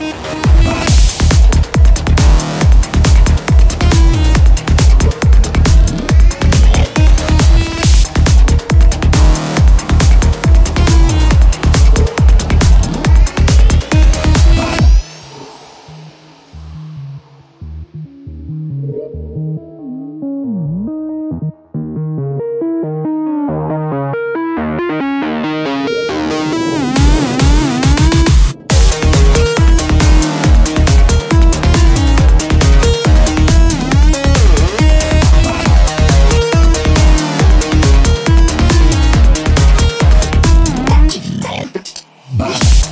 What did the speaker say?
Bye. Bye.